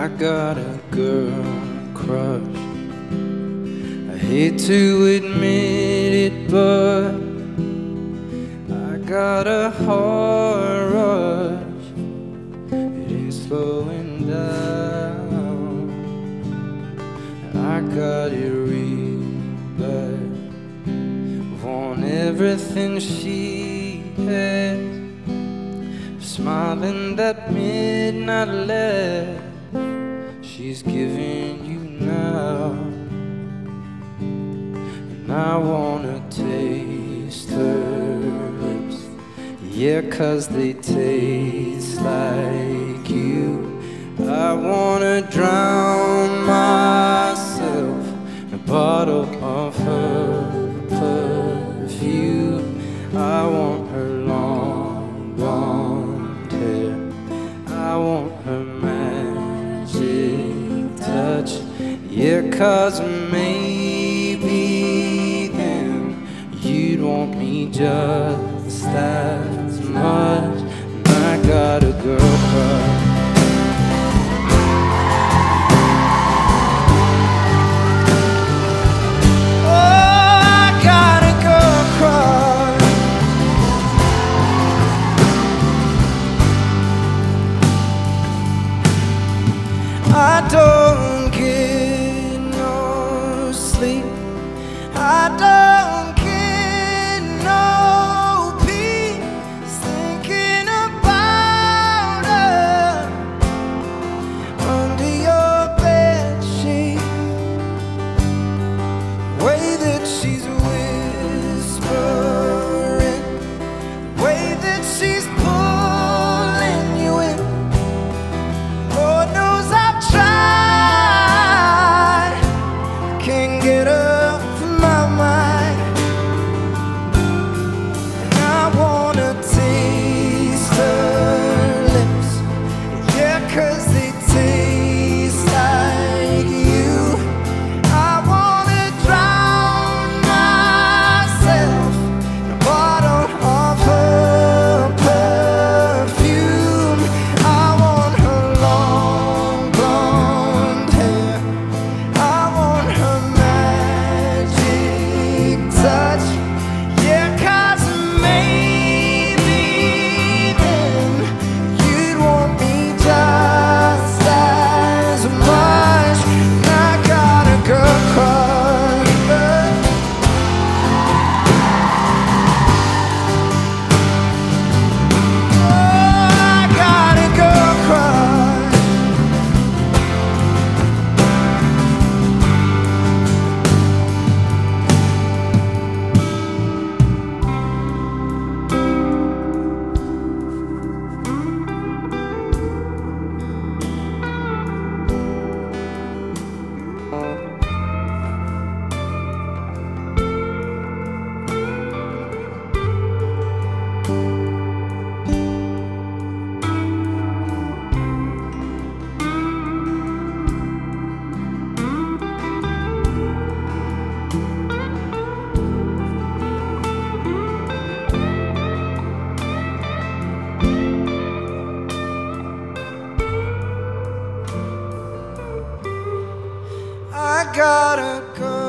I got a girl crush. I hate to admit it, but I got a heart rush. It ain't slowing down. I got it real bad. Want everything she has. Smiling that midnight laugh she's giving you now. And I wanna taste her lips. Yeah, cause they taste like you. I wanna drown myself in a bottle of her perfume. I want her long blonde hair. I want her Yeah, cause maybe then you'd want me just as much. And I got a girl crush. I don't I got